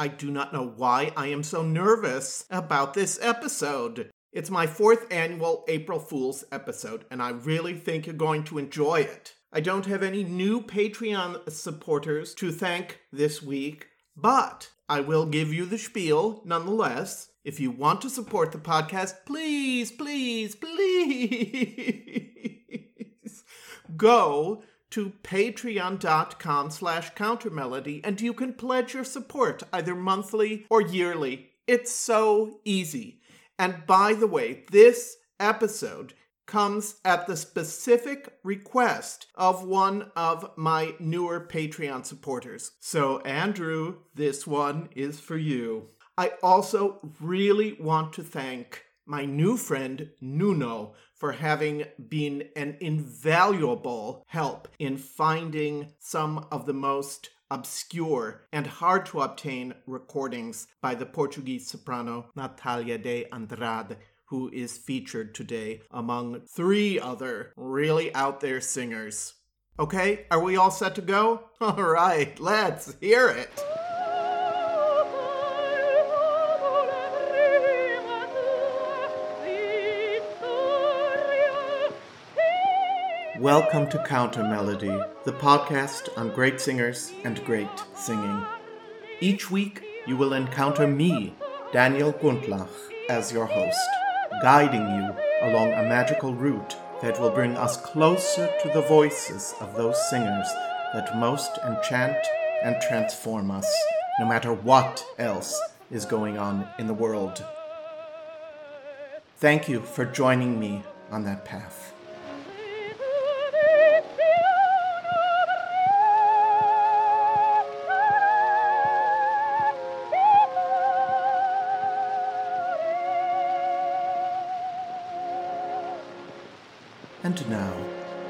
I do not know why I am so nervous about this episode. It's my fourth annual April Fool's episode, and I really think you're going to enjoy it. I don't have any new Patreon supporters to thank this week, but I will give you the spiel nonetheless. If you want to support the podcast, please, please, please go to patreon.com slash countermelody and you can pledge your support either monthly or yearly. It's so easy. And by the way, this episode comes at the specific request of one of my newer Patreon supporters. So, Andrew, this one is for you. I also really want to thank my new friend Nuno for having been an invaluable help in finding some of the most obscure and hard to obtain recordings by the Portuguese soprano Natalia de Andrade, who is featured today among three other really out there singers. Okay, are we all set to go? All right, let's hear it. Welcome to Counter Melody, the podcast on great singers and great singing. Each week, you will encounter me, Daniel Gundlach, as your host, guiding you along a magical route that will bring us closer to the voices of those singers that most enchant and transform us, no matter what else is going on in the world. Thank you for joining me on that path. And now,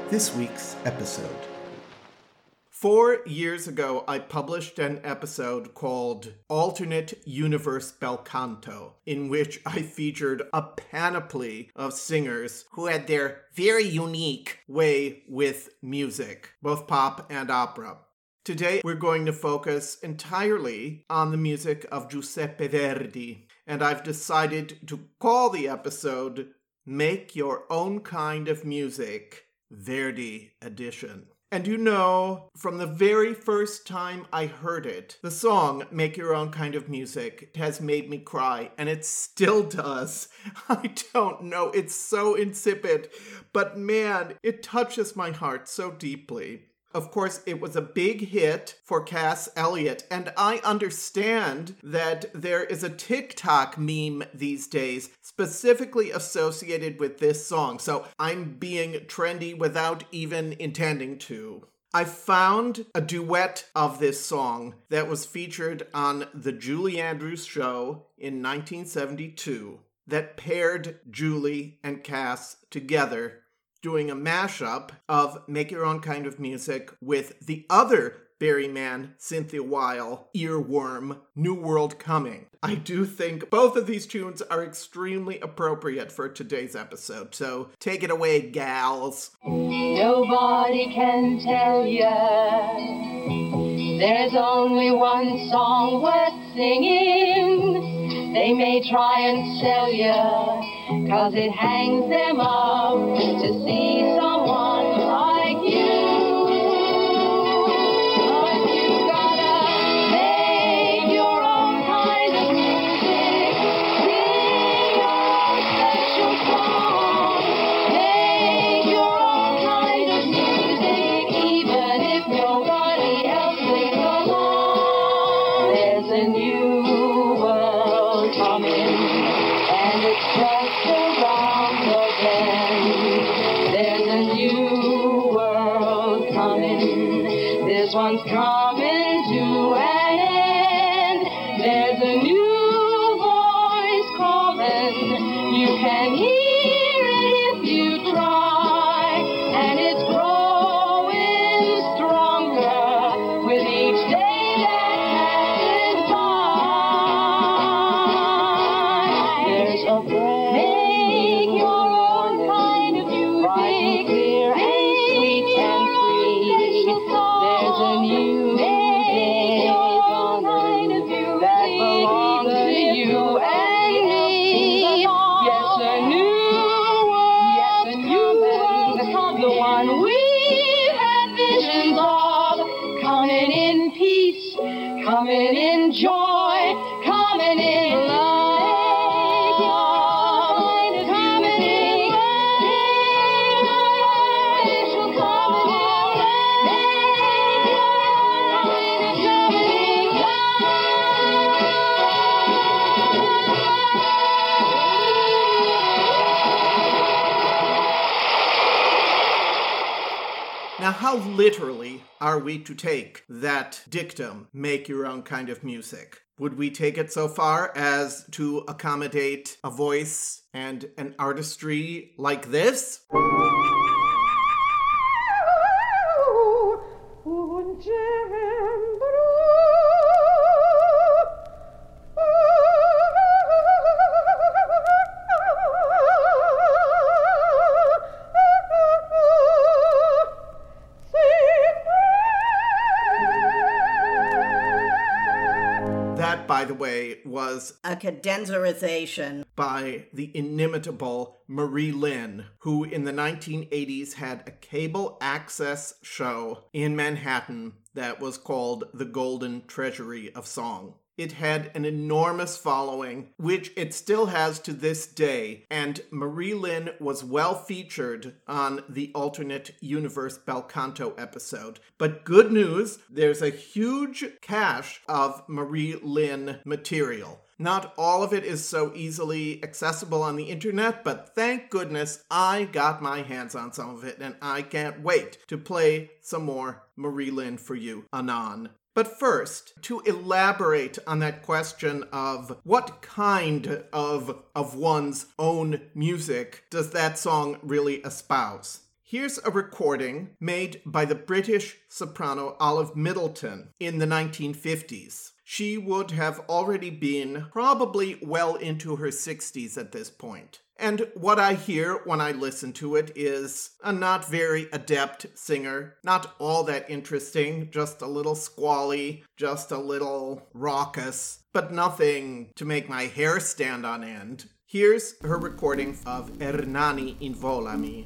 this week's episode. Four years ago, I published an episode called Alternate Universe Bel Canto, in which I featured a panoply of singers who had their very unique way with music, both pop and opera. Today, we're going to focus entirely on the music of Giuseppe Verdi, and I've decided to call the episode Make Your Own Kind of Music, Verdi Edition. And you know, from the very first time I heard it, the song Make Your Own Kind of Music has made me cry, and it still does. I don't know, it's so insipid, but man, it touches my heart so deeply. Of course, it was a big hit for Cass Elliot, and I understand that there is a TikTok meme these days specifically associated with this song, so I'm being trendy without even intending to. I found a duet of this song that was featured on The Julie Andrews Show in 1972 that paired Julie and Cass together doing a mashup of Make Your Own Kind of Music with the other Barry Mann, Cynthia Weil, Earworm, New World Coming. I do think both of these tunes are extremely appropriate for today's episode, so take it away, gals. Nobody can tell ya there's only one song worth singing. They may try and sell ya, cause it hangs them up to see we to take that dictum, make your own kind of music? Would we take it so far as to accommodate a voice and an artistry like this? A cadenzarization. by the inimitable Mari Lyn, who in the 1980s had a cable access show in Manhattan that was called The Golden Treasury of Song. It had an enormous following, which it still has to this day, and Mari Lyn was well featured on the alternate universe Bel Canto episode. But good news, there's a huge cache of Mari Lyn material. Not all of it is so easily accessible on the internet, but thank goodness I got my hands on some of it, and I can't wait to play some more Mari Lyn for you anon. But first, to elaborate on that question of what kind of, of one's own music does that song really espouse? Here's a recording made by the British soprano Olive Middleton in the 1950s. She would have already been probably well into her 60s at this point. And what I hear when I listen to it is a not very adept singer, not all that interesting, just a little squally, just a little raucous, but nothing to make my hair stand on end. Here's her recording of Ernani Involami.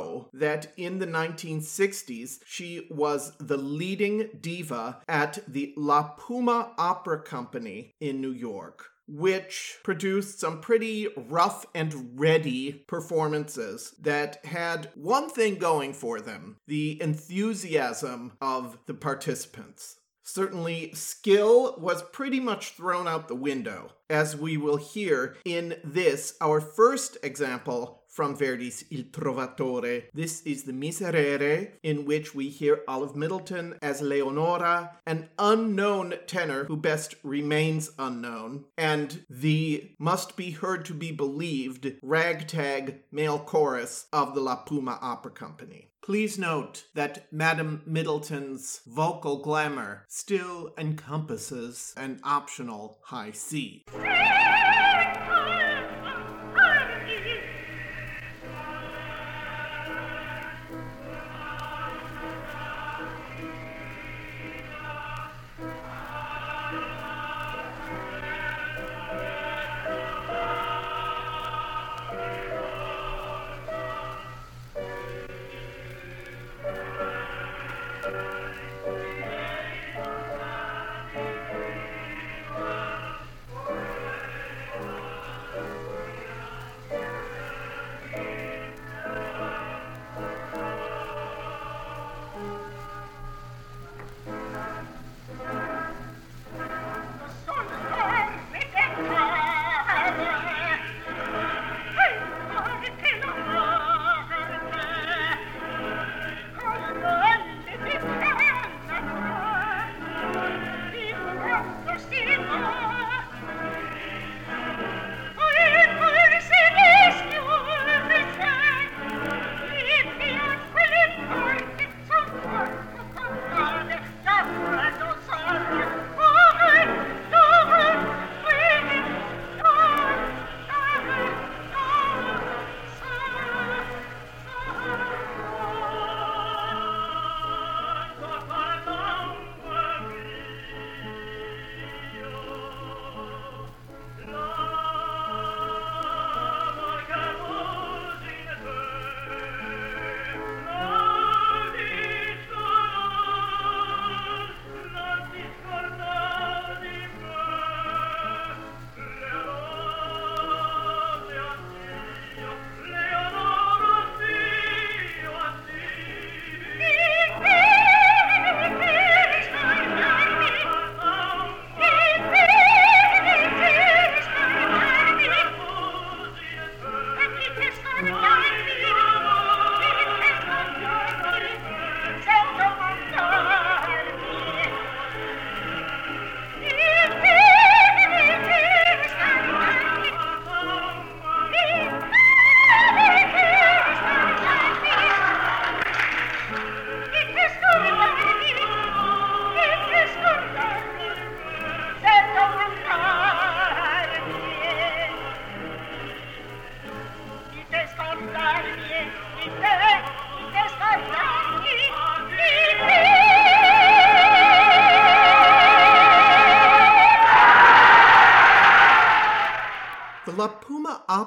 know that in the 1960s she was the leading diva at the La Puma Opera Company in New York. Which produced some pretty rough and ready performances that had one thing going for them the enthusiasm of the participants. Certainly, skill was pretty much thrown out the window, as we will hear in this, our first example from Verdi's Il Trovatore. This is the Miserere, in which we hear Olive Middleton as Leonora, an unknown tenor who best remains unknown, and the must be heard to be believed ragtag male chorus of the La Puma Opera Company. Please note that Madame Middleton's vocal glamour still encompasses an optional high C.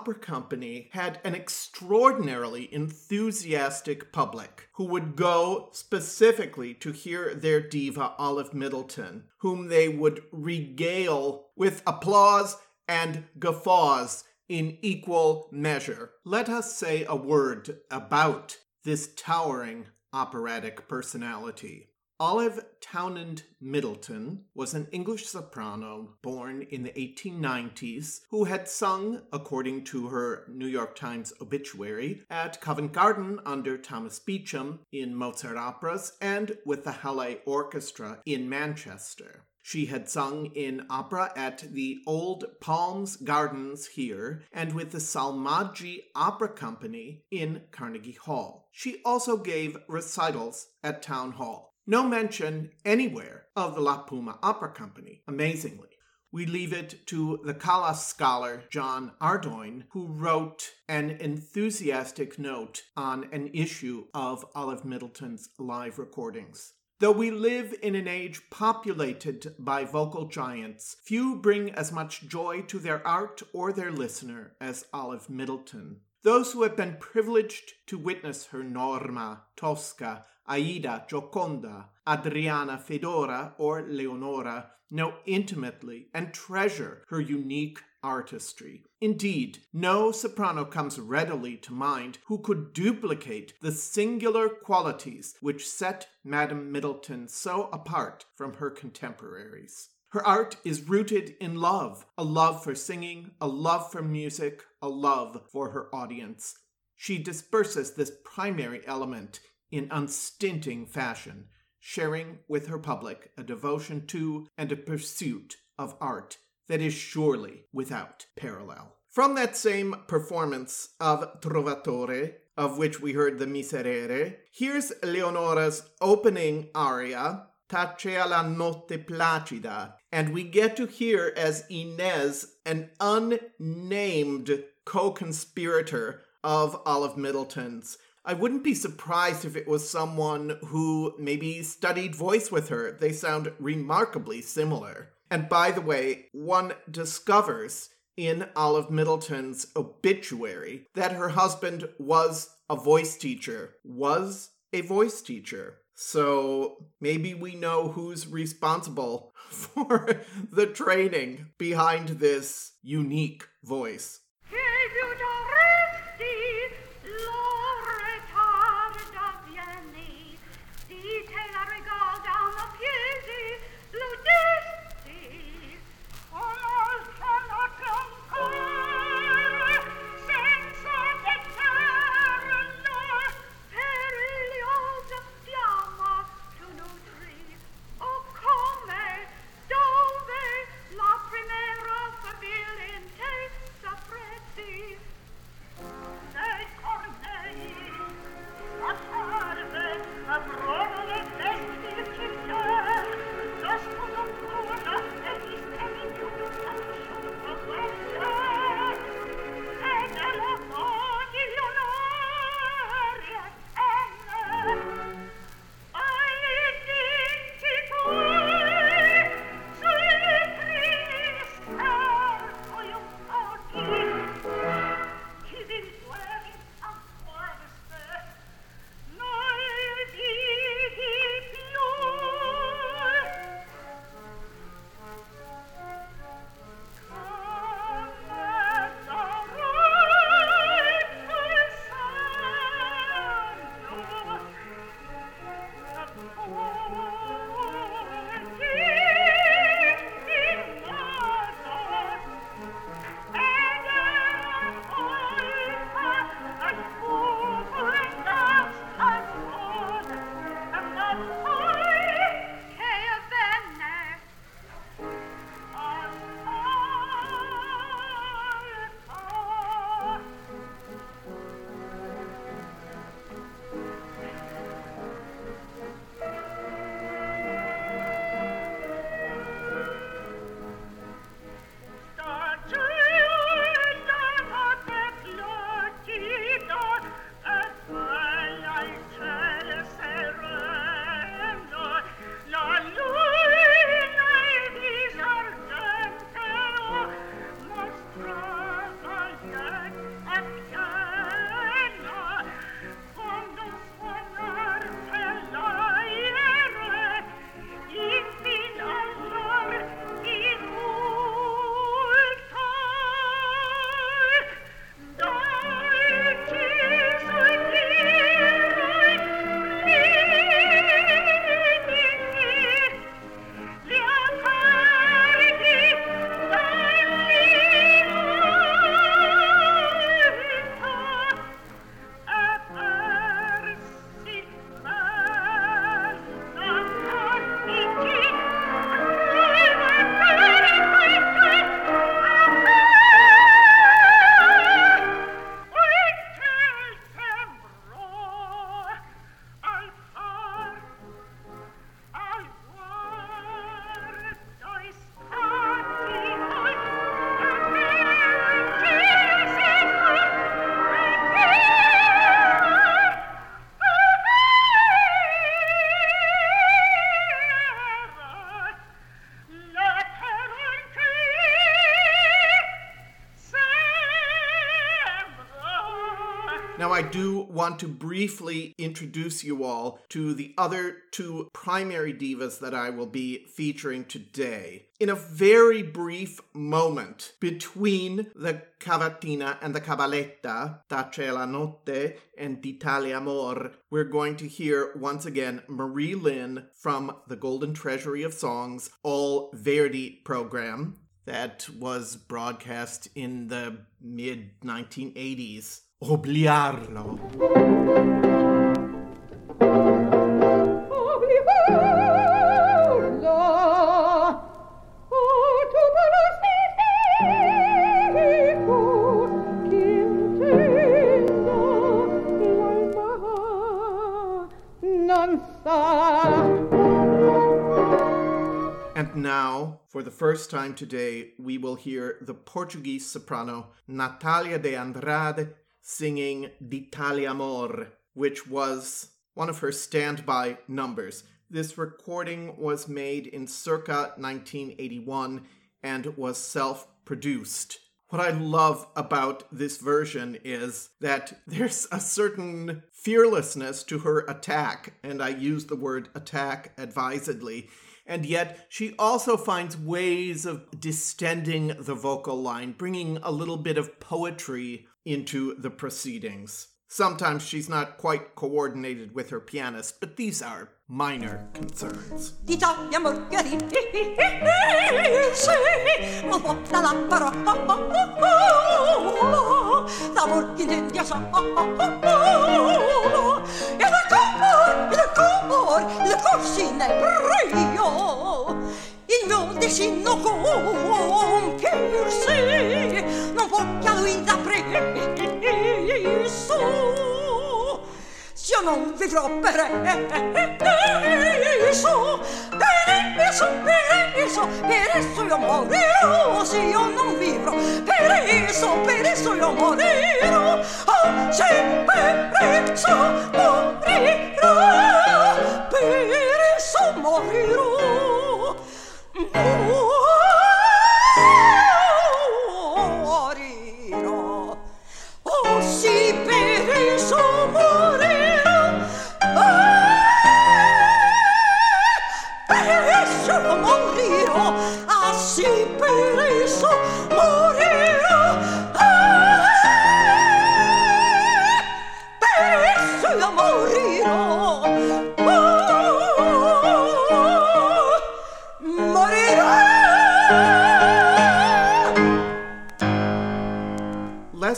Opera Company had an extraordinarily enthusiastic public who would go specifically to hear their diva Olive Middleton, whom they would regale with applause and guffaws in equal measure. Let us say a word about this towering operatic personality. Olive Townend Middleton was an English soprano born in the 1890s who had sung, according to her New York Times obituary, at Covent Garden under Thomas Beecham in Mozart operas and with the Halle Orchestra in Manchester. She had sung in opera at the Old Palms Gardens here and with the Salmaggi Opera Company in Carnegie Hall. She also gave recitals at Town Hall. No mention anywhere of the La Puma Opera Company, amazingly. We leave it to the Callas scholar John Ardoin, who wrote an enthusiastic note on an issue of Olive Middleton's live recordings. Though we live in an age populated by vocal giants, few bring as much joy to their art or their listener as Olive Middleton. Those who have been privileged to witness her Norma, Tosca, Aida, Gioconda, Adriana Fedora, or Leonora know intimately and treasure her unique artistry. Indeed, no soprano comes readily to mind who could duplicate the singular qualities which set Madame Middleton so apart from her contemporaries. Her art is rooted in love a love for singing, a love for music, a love for her audience. She disperses this primary element in unstinting fashion, sharing with her public a devotion to and a pursuit of art that is surely without parallel. From that same performance of Trovatore, of which we heard the Miserere, here's Leonora's opening aria, Tacea la notte placida, and we get to hear as Inez an unnamed co conspirator of Olive Middleton's. I wouldn't be surprised if it was someone who maybe studied voice with her. They sound remarkably similar. And by the way, one discovers in Olive Middleton's obituary that her husband was a voice teacher, was a voice teacher. So maybe we know who's responsible for the training behind this unique voice. I do want to briefly introduce you all to the other two primary divas that I will be featuring today. In a very brief moment between the cavatina and the cabaletta, Tace la notte and Di tale amor, we're going to hear once again Mari Lyn from the Golden Treasury of Songs, all Verdi program that was broadcast in the mid 1980s. Obliarlo. And now, for the first time today, we will hear the Portuguese soprano Natalia de Andrade singing Di tale amor, which was one of her standby numbers. This recording was made in circa 1981 and was self produced. What I love about this version is that there's a certain fearlessness to her attack, and I use the word attack advisedly. And yet, she also finds ways of distending the vocal line, bringing a little bit of poetry into the proceedings. Sometimes she's not quite coordinated with her pianist, but these are minor concerns. mio destino compirsi non può che a il suo se io non vivrò per esso per esso per esso per esso io morirò. Se io non vivrò per esso per esso io morirò. Oh se per esso morirò per esso morirò Morirò. Per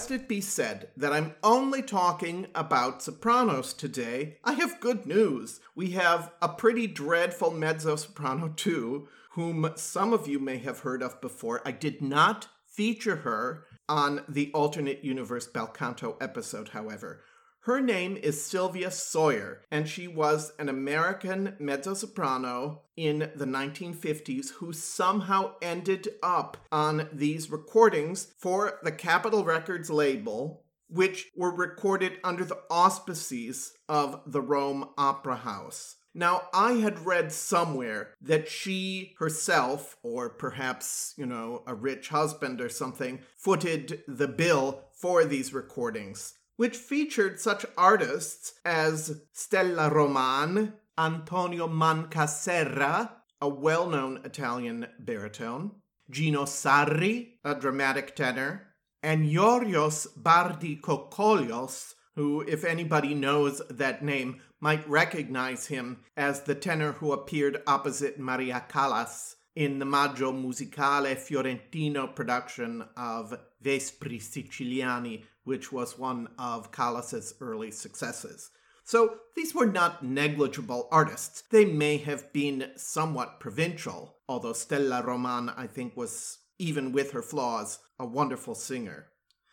Lest it be said that I'm only talking about sopranos today, I have good news. We have a pretty dreadful mezzo soprano too, whom some of you may have heard of before. I did not feature her on the alternate universe bel canto episode, however. Her name is Sylvia Sawyer, and she was an American mezzo soprano in the 1950s who somehow ended up on these recordings for the Capitol Records label, which were recorded under the auspices of the Rome Opera House. Now, I had read somewhere that she herself, or perhaps, you know, a rich husband or something, footed the bill for these recordings which featured such artists as Stella Roman, Antonio Manca Serra, a well known Italian baritone, Gino Sarri, a dramatic tenor, and Yorios Bardi Kokolios, who, if anybody knows that name, might recognize him as the tenor who appeared opposite Maria Callas in the Maggio Musicale Fiorentino production of Vespri Siciliani which was one of Callas's early successes. So these were not negligible artists. They may have been somewhat provincial, although Stella Roman, I think, was, even with her flaws, a wonderful singer.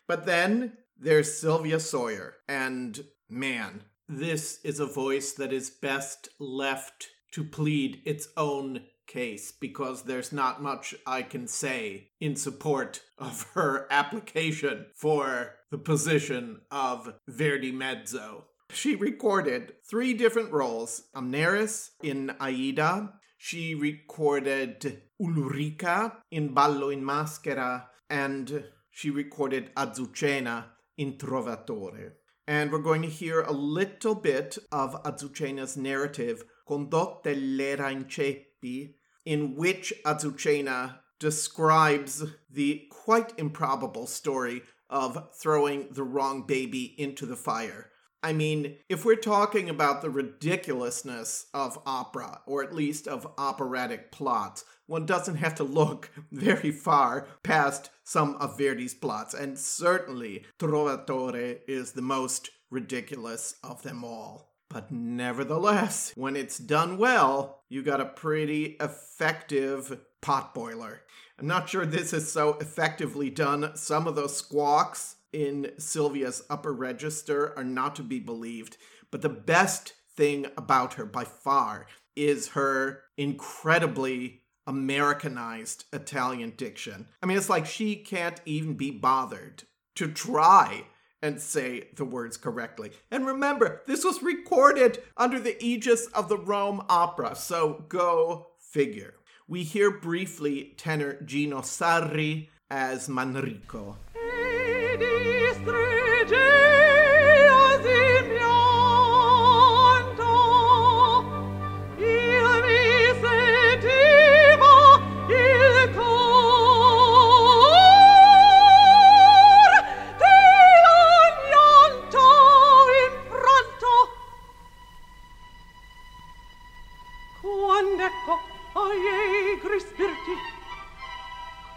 But then there's Sylvia Sawyer, and man, this is a voice that is best left to plead its own case because there's not much I can say in support of her application for the position of Verdi Mezzo. She recorded three different roles Amneris in Aida, she recorded Ulrica in Ballo in Maschera, and she recorded Azucena in Trovatore. And we're going to hear a little bit of Azucena's narrative, Condotta ell'era in ceppi, in which Azucena describes the quite improbable story of throwing the wrong baby into the fire. I mean, if we're talking about the ridiculousness of opera, or at least of operatic plots, one doesn't have to look very far past some of Verdi's plots, and certainly Trovatore is the most ridiculous of them all. But nevertheless, when it's done well, you got a pretty effective potboiler. I'm not sure this is so effectively done. Some of those squawks in Sylvia's upper register are not to be believed. But the best thing about her by far is her incredibly Americanized Italian diction. I mean, it's like she can't even be bothered to try and say the words correctly. And remember, this was recorded under the aegis of the Rome Opera, so go figure. We hear briefly tenor Gino Sarri as Manrico.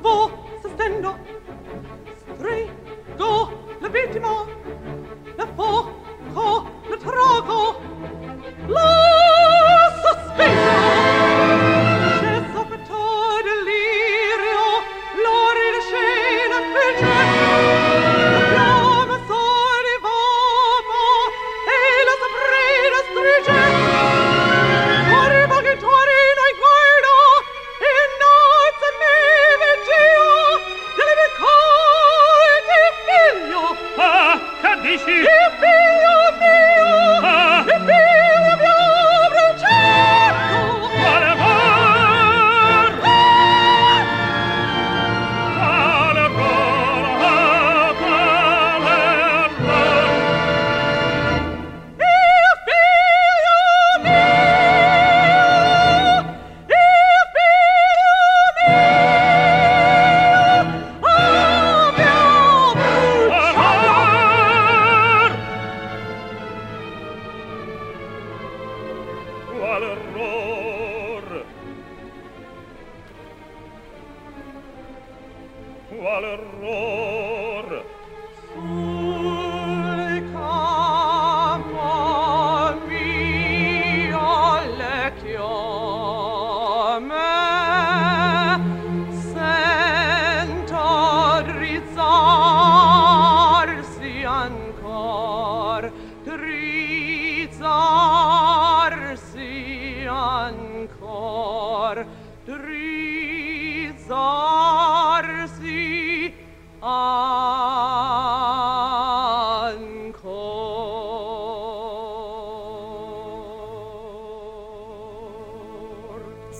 vo sostendo. Strego la vittima la fo co la troco la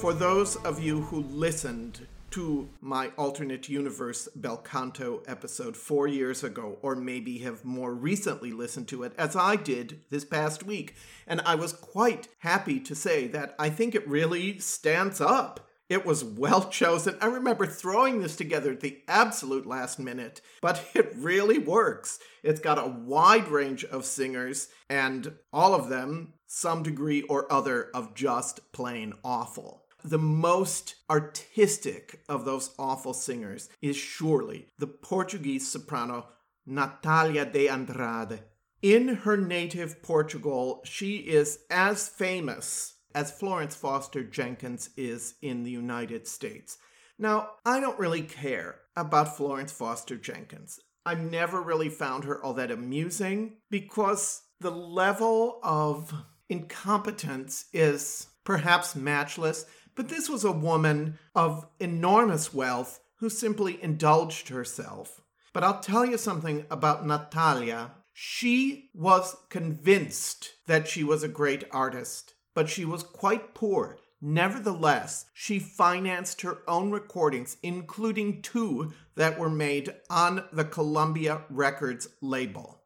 those of you who listened to my alternate universe bel canto episode four years ago, or maybe have more recently listened to it, as I did this past week. And I was quite happy to say that I think it really stands up. It was well chosen. I remember throwing this together at the absolute last minute, but it really works. It's got a wide range of singers, and all of them, some degree or other, of just plain awful the most artistic of those awful singers is surely the Portuguese soprano Natalia de Andrade. In her native Portugal, she is as famous as Florence Foster Jenkins is in the United States. Now, I don't really care about Florence Foster Jenkins. I've never really found her all that amusing because the level of incompetence is perhaps matchless, but this was a woman of enormous wealth who simply indulged herself. But I'll tell you something about Natalia. She was convinced that she was a great artist, but she was quite poor. Nevertheless, she financed her own recordings, including two that were made on the Columbia Records label.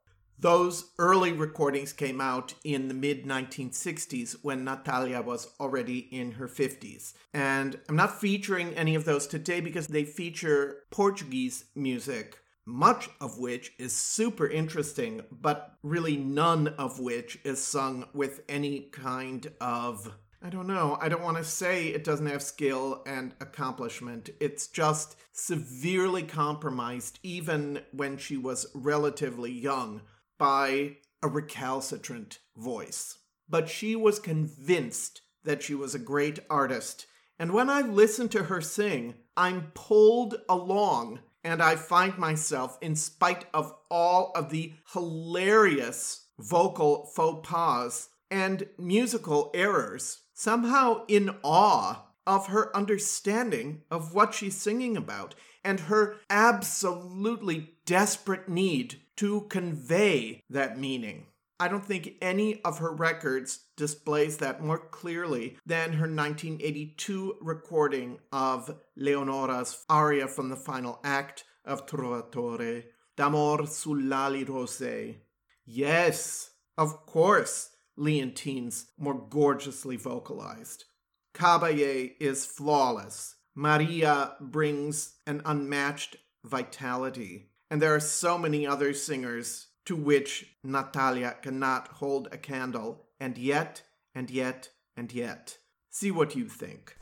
Those early recordings came out in the mid 1960s when Natalia was already in her 50s. And I'm not featuring any of those today because they feature Portuguese music, much of which is super interesting, but really none of which is sung with any kind of I don't know. I don't want to say it doesn't have skill and accomplishment. It's just severely compromised, even when she was relatively young, by a recalcitrant voice. But she was convinced that she was a great artist. And when I listen to her sing, I'm pulled along and I find myself, in spite of all of the hilarious vocal faux pas and musical errors, somehow in awe of her understanding of what she's singing about and her absolutely desperate need to convey that meaning. I don't think any of her records displays that more clearly than her 1982 recording of Leonora's aria from the final act of Trovatore, D'amor sull'ali rosee. Yes, of course, Leontyne's more gorgeously vocalized. Caballé is flawless. Maria brings an unmatched vitality. And there are so many other singers to which Natalia cannot hold a candle, and yet, and yet, and yet. See what you think.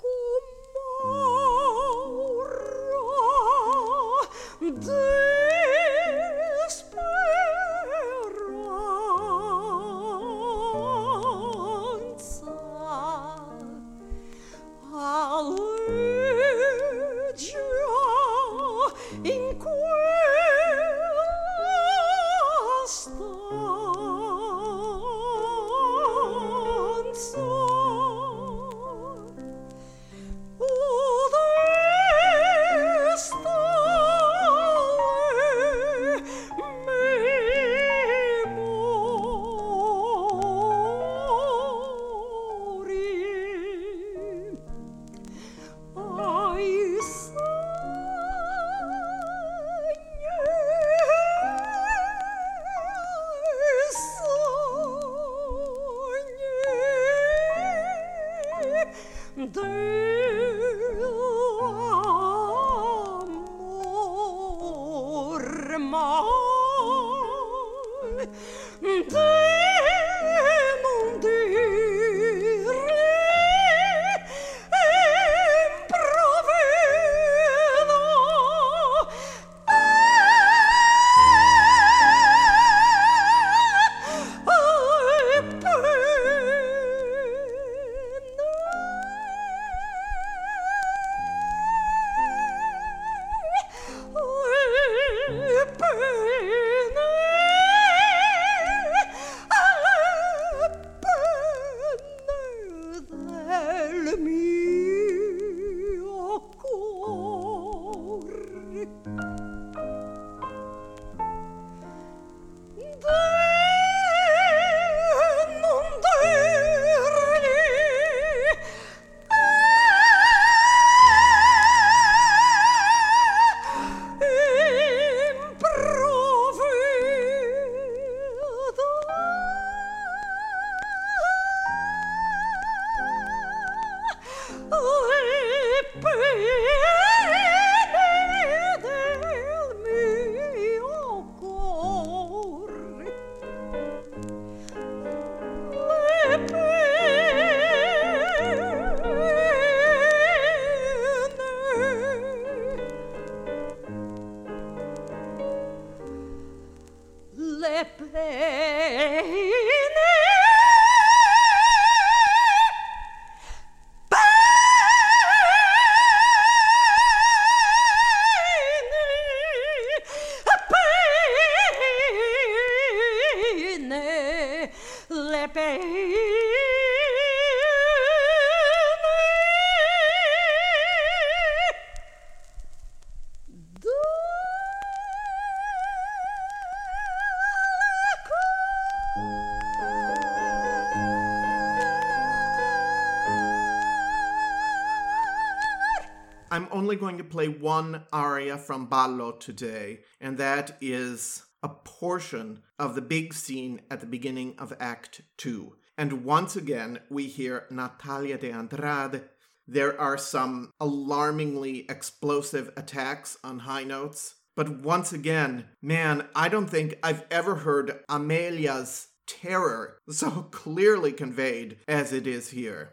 I'm only going to play one aria from Ballo today, and that is a portion of the big scene at the beginning of Act 2. And once again, we hear Natalia de Andrade. There are some alarmingly explosive attacks on high notes. But once again, man, I don't think I've ever heard Amelia's terror so clearly conveyed as it is here.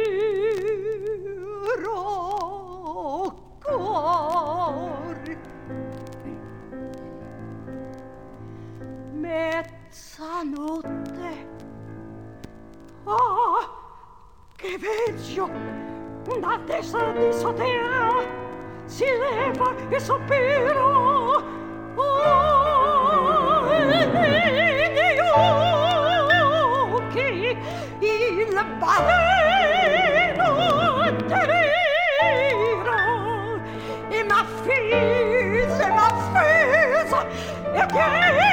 bellezza notte. Oh, che vecchio Una testa di sotera si leva e sospiro. Oh, negli occhi il baleno intero e m'affisa, m'affisa e che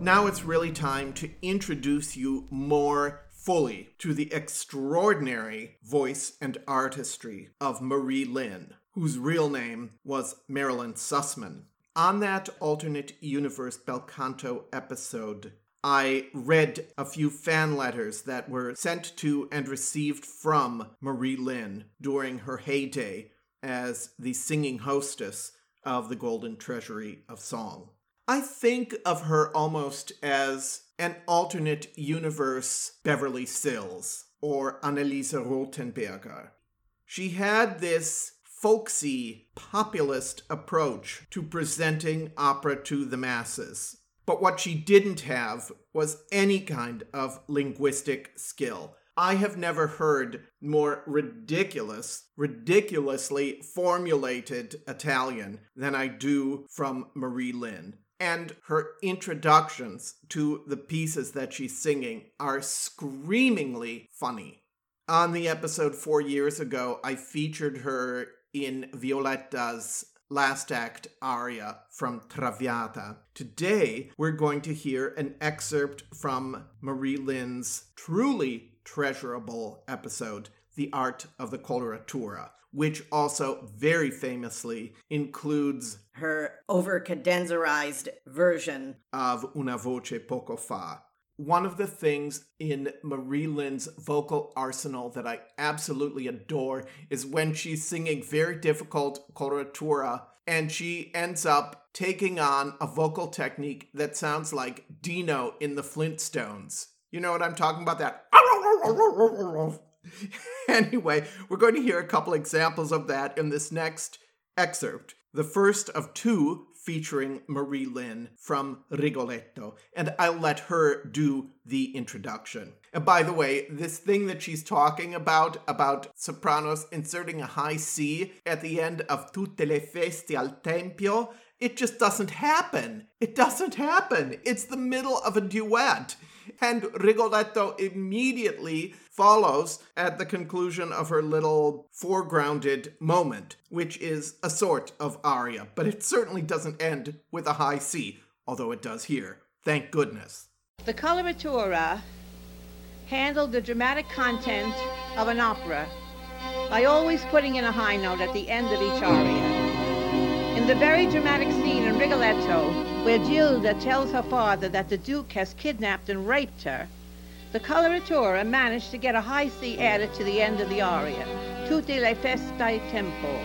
Now it's really time to introduce you more fully to the extraordinary voice and artistry of Mari Lyn, whose real name was Marilyn Sussman. On that alternate universe bel canto episode, I read a few fan letters that were sent to and received from Mari Lyn during her heyday as the singing hostess of the Golden Treasury of Song. I think of her almost as an alternate universe Beverly Sills or Anneliese Rothenberger. She had this folksy, populist approach to presenting opera to the masses. But what she didn't have was any kind of linguistic skill. I have never heard more ridiculous, ridiculously formulated Italian than I do from Mari Lyn. And her introductions to the pieces that she's singing are screamingly funny. On the episode four years ago, I featured her in Violetta's last act aria from Traviata. Today, we're going to hear an excerpt from Mari Lyn's truly treasurable episode, The Art of the Coloratura, which also very famously includes Her over-cadenzarized version. of Una voce poco fa. One of the things in Mari Lyn's vocal arsenal that I absolutely adore is when she's singing very difficult coloratura and she ends up taking on a vocal technique that sounds like Dino in the Flintstones. You know what I'm talking about? That. anyway, we're going to hear a couple examples of that in this next excerpt. The first of two featuring Mari Lyn from Rigoletto, and I'll let her do the introduction. And by the way, this thing that she's talking about, about sopranos inserting a high C at the end of Tutte le feste al Tempio, it just doesn't happen. It doesn't happen. It's the middle of a duet. And Rigoletto immediately follows at the conclusion of her little foregrounded moment, which is a sort of aria, but it certainly doesn't end with a high C, although it does here. Thank goodness. The coloratura handled the dramatic content of an opera by always putting in a high note at the end of each aria. In the very dramatic scene in Rigoletto, where Gilda tells her father that the Duke has kidnapped and raped her, the coloratura managed to get a high C added to the end of the aria, Tutte le feste tempo.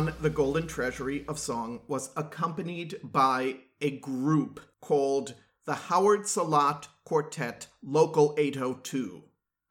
On the Golden Treasury of Song was accompanied by a group called the Howard Salat Quartet Local 802.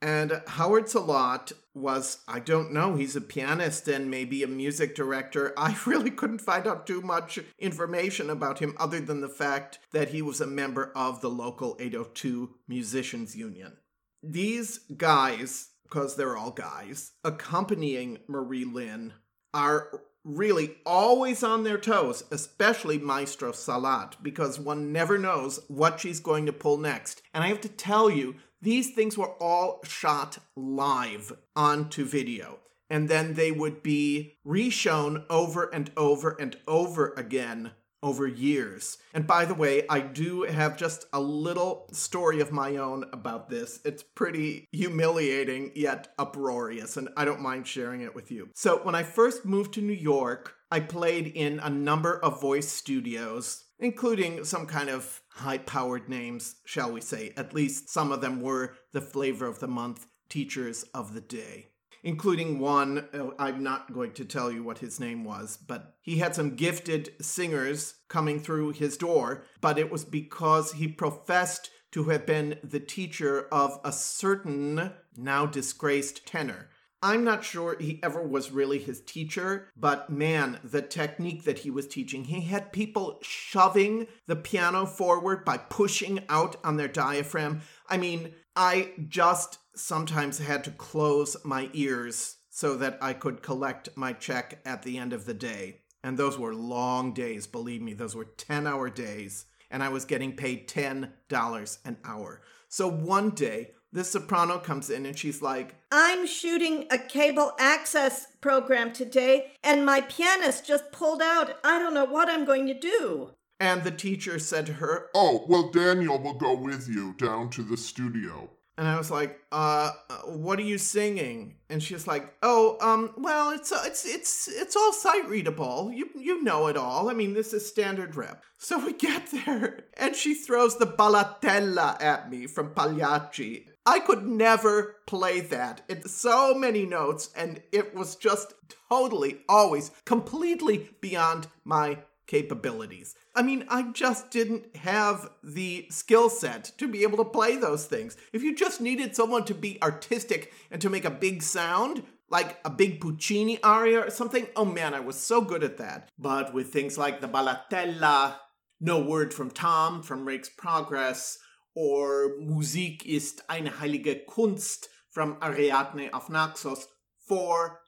And Howard Salat was, I don't know, he's a pianist and maybe a music director. I really couldn't find out too much information about him other than the fact that he was a member of the local 802 Musicians Union. These guys, because they're all guys, accompanying Mari Lyn are really always on their toes, especially Maestro Salat, because one never knows what she's going to pull next. And I have to tell you, these things were all shot live onto video. And then they would be reshown over and over and over again over years. And by the way, I do have just a little story of my own about this. It's pretty humiliating yet uproarious, and I don't mind sharing it with you. So, when I first moved to New York, I played in a number of voice studios, including some kind of high powered names, shall we say. At least some of them were the flavor of the month teachers of the day including one, uh, I'm not going to tell you what his name was, but he had some gifted singers coming through his door, but it was because he professed to have been the teacher of a certain, now disgraced tenor. I'm not sure he ever was really his teacher, but man, the technique that he was teaching, he had people shoving the piano forward by pushing out on their diaphragm. I mean, I just sometimes had to close my ears so that I could collect my check at the end of the day. And those were long days, believe me, those were 10 hour days. And I was getting paid $10 an hour. So one day, this soprano comes in and she's like, I'm shooting a cable access program today, and my pianist just pulled out. I don't know what I'm going to do. And the teacher said to her, Oh, well, Daniel will go with you down to the studio. And I was like, uh, what are you singing? And she's like, oh, um, well, it's uh, it's it's it's all sight readable. You you know it all. I mean, this is standard rep. So we get there, and she throws the ballatella at me from Pagliacci. I could never play that. It's so many notes, and it was just totally, always, completely beyond my capabilities. I mean, I just didn't have the skill set to be able to play those things. If you just needed someone to be artistic and to make a big sound, like a big Puccini aria or something, oh man, I was so good at that. But with things like the Ballatella, No Word from Tom from Rake's Progress, or Musik ist eine heilige Kunst from Ariadne auf Naxos, for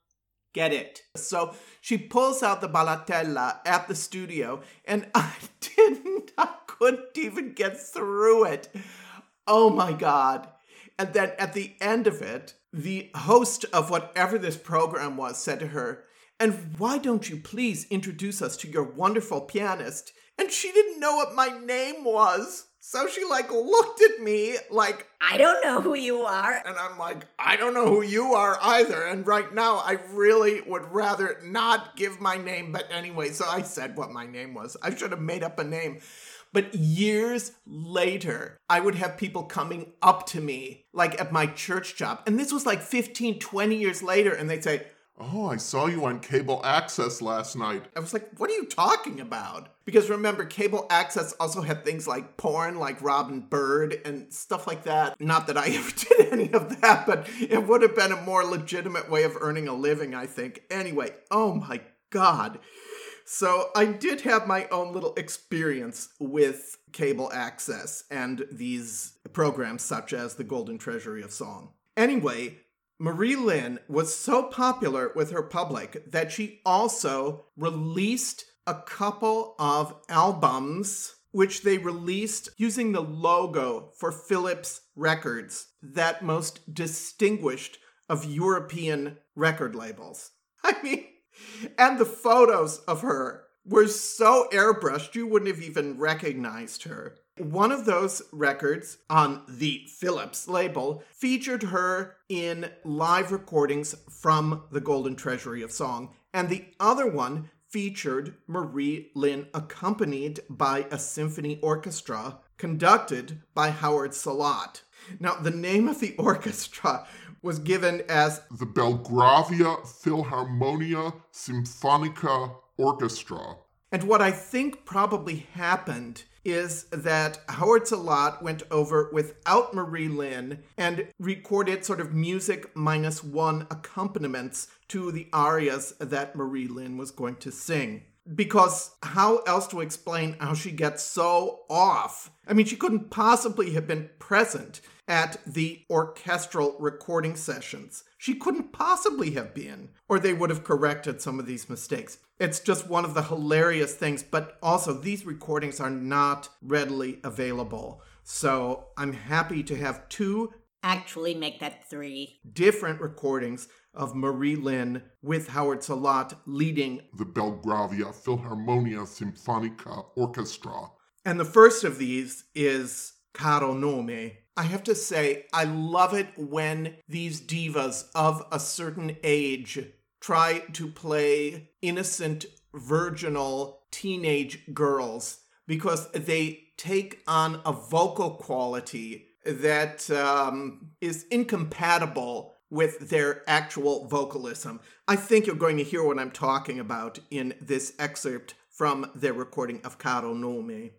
get it. So she pulls out the ballatella at the studio, and I didn't, I couldn't even get through it. Oh my God. And then at the end of it, the host of whatever this program was said to her, And why don't you please introduce us to your wonderful pianist? And she didn't know what my name was. So she like looked at me like I don't know who you are. And I'm like, I don't know who you are either. And right now I really would rather not give my name. But anyway, so I said what my name was. I should have made up a name. But years later, I would have people coming up to me, like at my church job. And this was like 15, 20 years later. And they'd say, Oh, I saw you on cable access last night. I was like, what are you talking about? Because remember, cable access also had things like porn, like Robin Byrd and stuff like that. Not that I ever did any of that, but it would have been a more legitimate way of earning a living, I think. Anyway, oh my God. So I did have my own little experience with cable access and these programs such as the Golden Treasury of Song. Anyway, Mari Lyn was so popular with her public that she also released a couple of albums which they released using the logo for Philips Records, that most distinguished of European record labels. I mean, and the photos of her were so airbrushed you wouldn't have even recognized her. One of those records on the Philips label featured her in live recordings from the Golden Treasury of Song, and the other one featured Mari Lyn accompanied by a symphony orchestra conducted by Howard Salat. Now, the name of the orchestra was given as the Belgravia Philharmonia Symphonica Orchestra. And what I think probably happened is that Howard Salat went over without Mari Lyn and recorded sort of music minus one accompaniments to the arias that Mari Lyn was going to sing. because how else to explain how she gets so off? I mean, she couldn't possibly have been present at the orchestral recording sessions. She couldn't possibly have been, or they would have corrected some of these mistakes. It's just one of the hilarious things, but also these recordings are not readily available. So I'm happy to have two Actually, make that three. different recordings of Mari Lyn with Howard Salat leading. The Belgravia Philharmonia Sinfonica Orchestra. And the first of these is Caro Nome. I have to say, I love it when these divas of a certain age try to play innocent, virginal teenage girls because they take on a vocal quality that um, is incompatible with their actual vocalism. I think you're going to hear what I'm talking about in this excerpt from their recording of Caro Nome.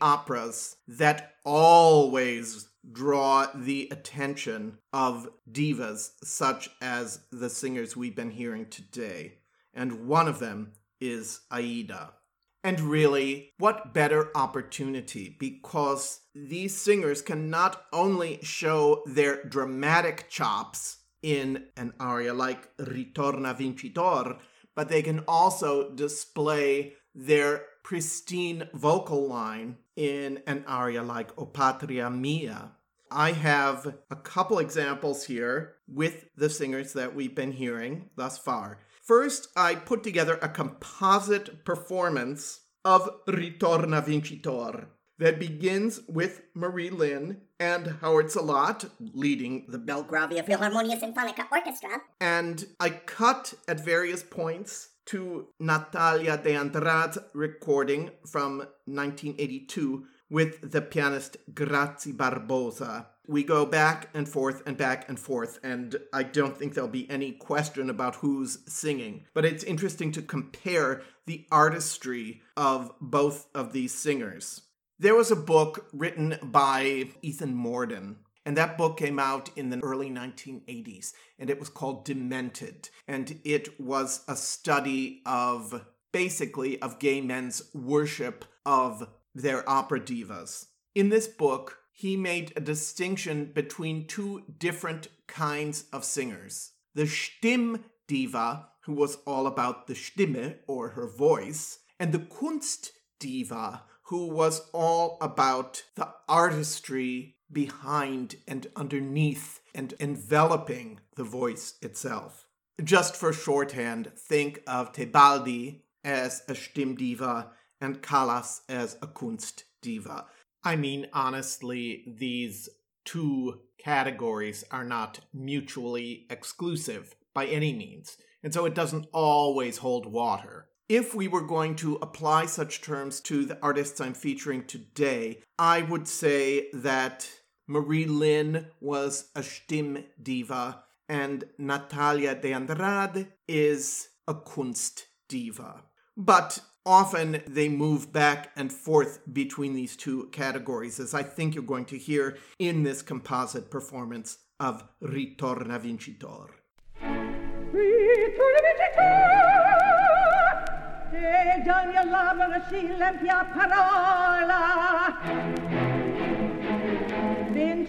Operas that always draw the attention of divas such as the singers we've been hearing today. And one of them is Aida. And really, what better opportunity? Because these singers can not only show their dramatic chops in an aria like Ritorna Vincitor, but they can also display their pristine vocal line in an aria like O Patria Mia. I have a couple examples here with the singers that we've been hearing thus far. First, I put together a composite performance of Ritorna Vincitor that begins with Mari Lyn and Howard Salat leading the Belgravia Philharmonia Sinfonica Orchestra. and I cut at various points to Natalia de Andrade's recording from 1982 with the pianist Grazi Barbosa. We go back and forth and back and forth, and I don't think there'll be any question about who's singing. But it's interesting to compare the artistry of both of these singers. There was a book written by Ethan Mordden. And that book came out in the early 1980s, and it was called Demented. And it was a study of basically of gay men's worship of their opera divas. In this book, he made a distinction between two different kinds of singers. The Stimm diva, who was all about the Stimme or her voice, and the Kunst diva, who was all about the artistry behind and underneath and enveloping the voice itself. Just for shorthand, think of Tebaldi as a Stimmdiva and Callas as a Kunstdiva. I mean, honestly, these two categories are not mutually exclusive by any means, and so it doesn't always hold water if we were going to apply such terms to the artists I'm featuring today, I would say that Mari Lyn was a Stimm diva and Natalia de Andrade is a Kunst diva. But often they move back and forth between these two categories, as I think you're going to hear in this composite performance of Ritorna Vincitor. Ritorna Vincitor! e parola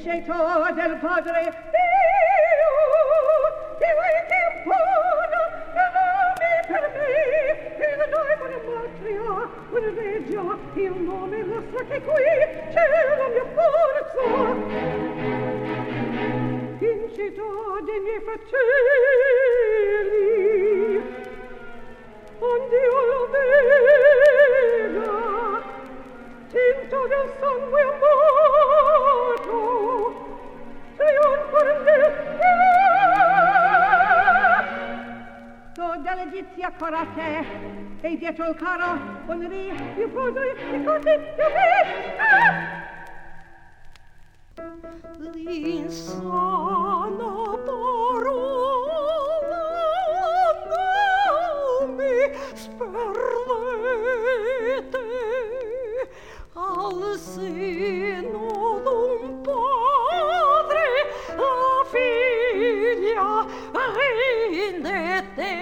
vincitore del padre Dio vuoi che impona e nome per me da noi buona patria buona regia il nome nostro che qui c'è la mia forza. Vincitore dei miei fratelli und io lo veda e dietro il caro onri più posi e così più me l'insana al seno d'un padre la figlia rende te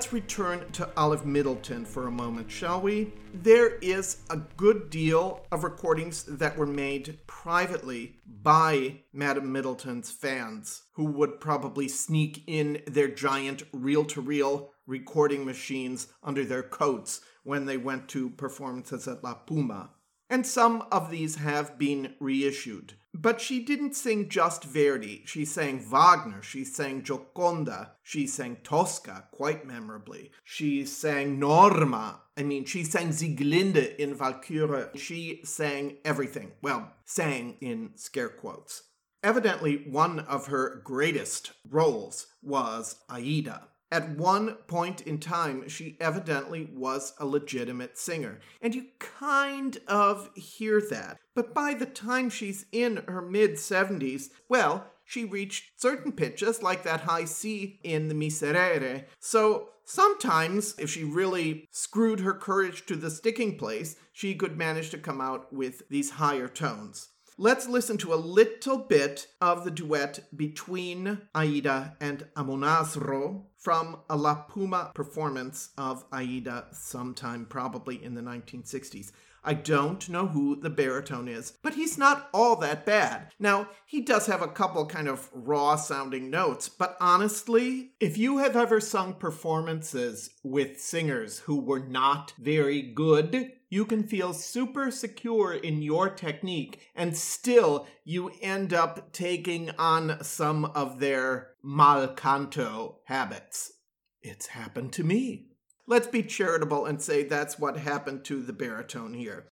Let's return to Olive Middleton for a moment, shall we? There is a good deal of recordings that were made privately by Madame Middleton's fans, who would probably sneak in their giant reel to reel recording machines under their coats when they went to performances at La Puma. And some of these have been reissued. But she didn't sing just Verdi. She sang Wagner, she sang Gioconda, she sang Tosca quite memorably. She sang Norma. I mean, she sang Sieglinde in Valkyrie. She sang everything. Well, sang in scare quotes. Evidently, one of her greatest roles was Aida. At one point in time, she evidently was a legitimate singer, and you kind of hear that. But by the time she's in her mid 70s, well, she reached certain pitches, like that high C in the Miserere. So sometimes, if she really screwed her courage to the sticking place, she could manage to come out with these higher tones. Let's listen to a little bit of the duet between Aida and Amonasro from a La Puma performance of Aida sometime probably in the 1960s. I don't know who the baritone is, but he's not all that bad. Now, he does have a couple kind of raw sounding notes, but honestly, if you have ever sung performances with singers who were not very good, you can feel super secure in your technique and still you end up taking on some of their mal canto habits. It's happened to me. let's be charitable and say that's what happened to the baritone here.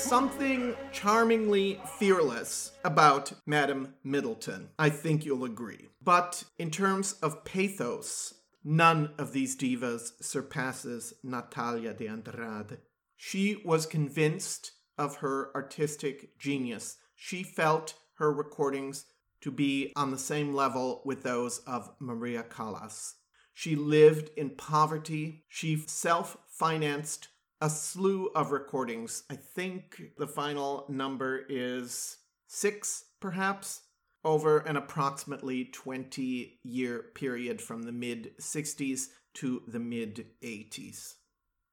Something charmingly fearless about Madame Middleton. I think you'll agree. But in terms of pathos, none of these divas surpasses Natália de Andrade. She was convinced of her artistic genius. She felt her recordings to be on the same level with those of Maria Callas. She lived in poverty. She self financed a slew of recordings. I think the final number is six, perhaps, over an approximately 20 year period from the mid 60s to the mid 80s.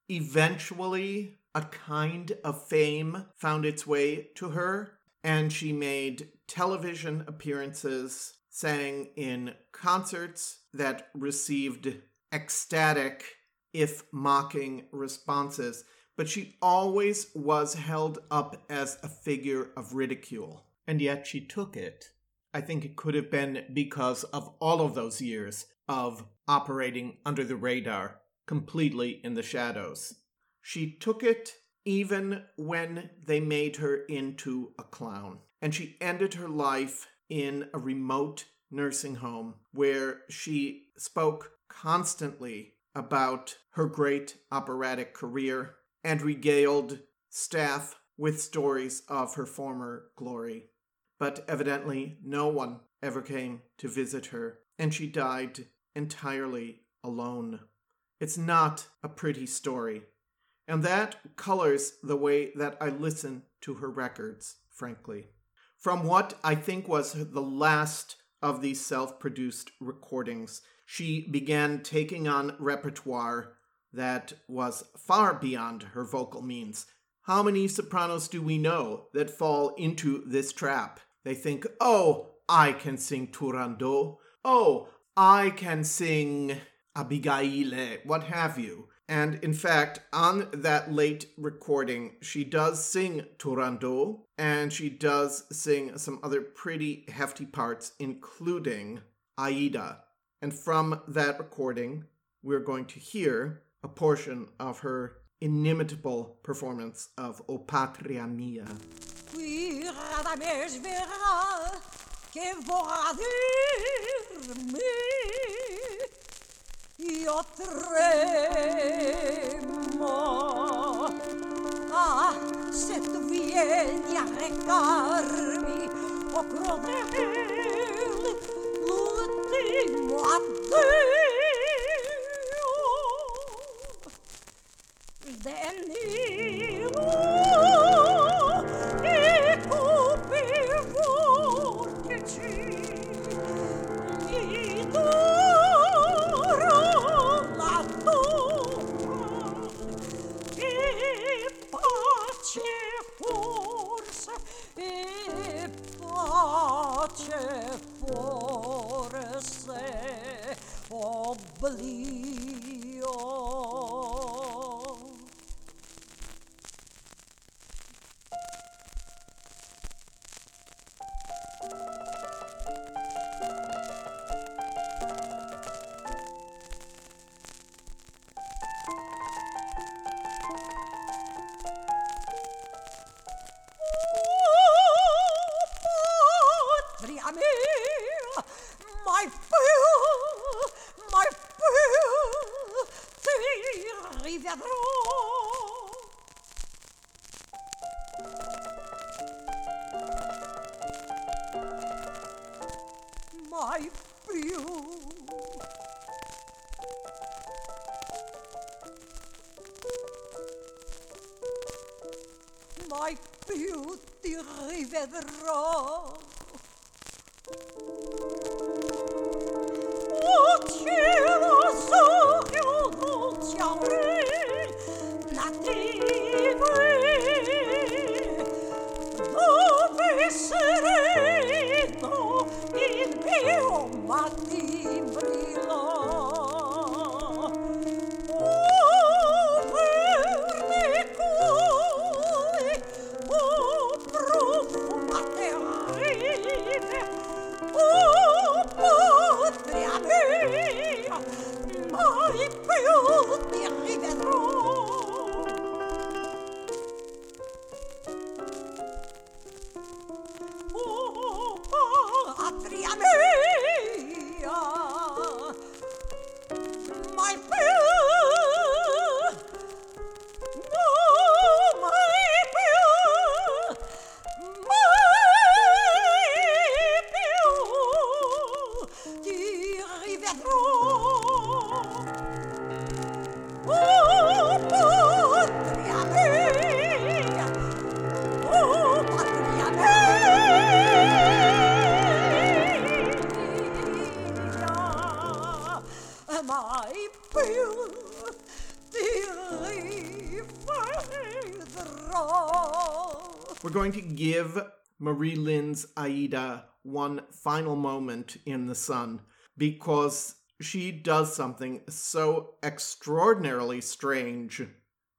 Eventually, a kind of fame found its way to her, and she made television appearances, sang in concerts that received ecstatic if mocking responses, but she always was held up as a figure of ridicule. And yet she took it I think it could have been because of all of those years of operating under the radar, completely in the shadows. She took it even when they made her into a clown. And she ended her life in a remote nursing home where she spoke constantly about her great operatic career and regaled staff with stories of her former glory. But evidently, no one ever came to visit her, and she died entirely alone. It's not a pretty story, and that colors the way that I listen to her records, frankly. From what I think was the last of these self produced recordings, she began taking on repertoire that was far beyond her vocal means. How many sopranos do we know that fall into this trap? They think, oh, I can sing Turandot. Oh, I can sing Abigaille, what have you. And in fact, on that late recording, she does sing Turandot and she does sing some other pretty hefty parts, including Aida. And from that recording, we're going to hear a portion of her inimitable performance of O Patria Mia. io tremo ah se tu vieni a recarmi o cruel l'ultimo addio oblio rivière One final moment in the sun because she does something so extraordinarily strange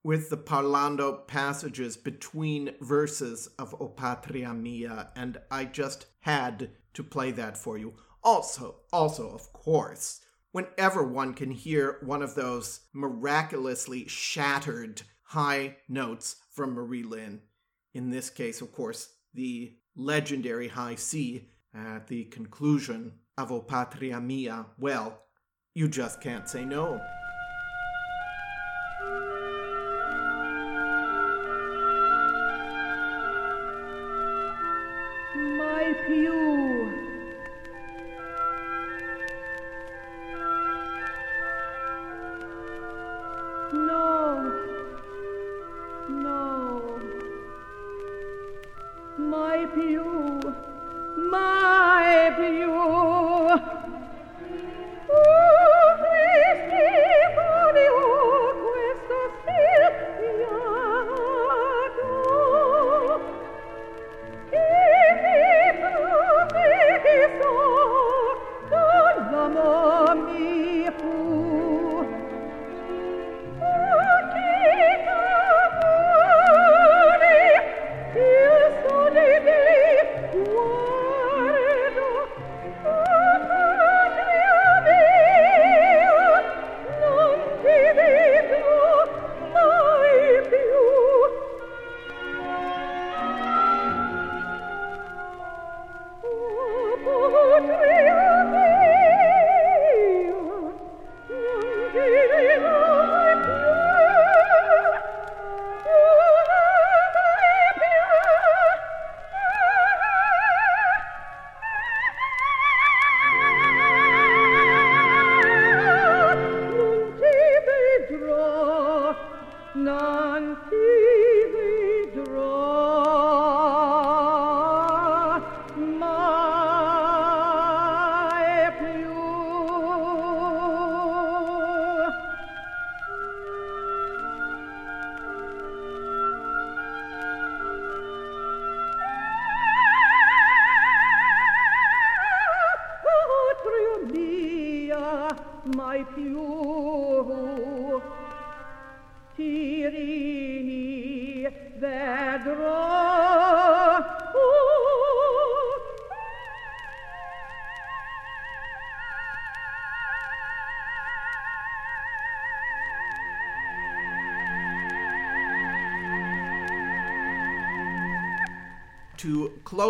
with the parlando passages between verses of O Patria Mia, and I just had to play that for you. Also, also, of course, whenever one can hear one of those miraculously shattered high notes from Mari Lyn, in this case, of course, the legendary high C at the conclusion of O Patria Mia, well, you just can't say no.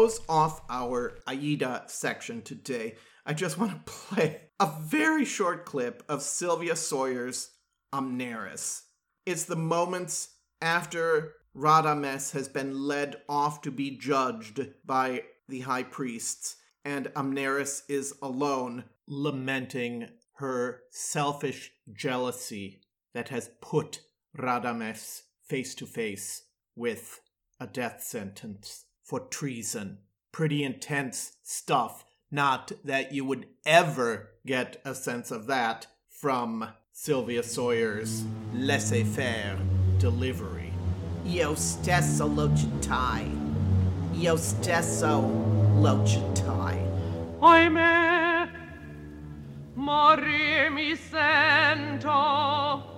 Close off our Aida section today, I just want to play a very short clip of Sylvia Sawyer's Amneris. It's the moments after Radames has been led off to be judged by the high priests, and Amneris is alone, lamenting her selfish jealousy that has put Radames face to face with a death sentence for treason. Pretty intense stuff. Not that you would ever get a sense of that from Sylvia Sawyer's laissez faire delivery. Io stesso lo citai. Io stesso lo citai. Ahimè, morire mi sento.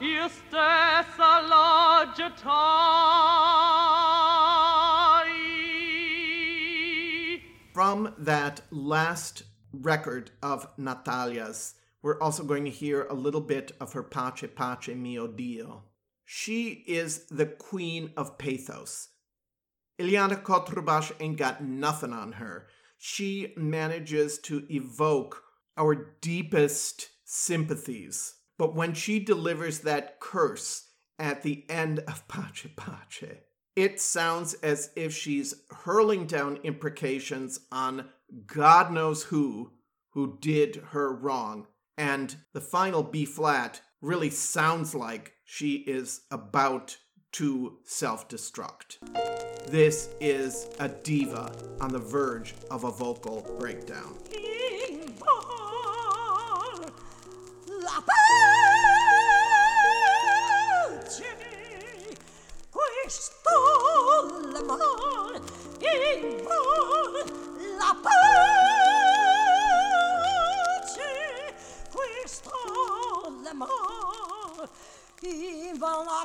io stessa loggetai From that last record of Natália's, we're also going to hear a little bit of her Pace Pace Mio Dio. She is the queen of pathos. Ileana Cotrubas ain't got nothing on her. She manages to evoke our deepest sympathies. But when she delivers that curse at the end of Pace Pace, it sounds as if she's hurling down imprecations on God knows who, who did her wrong. And the final B flat really sounds like she is about to self destruct. This is a diva on the verge of a vocal breakdown. vol la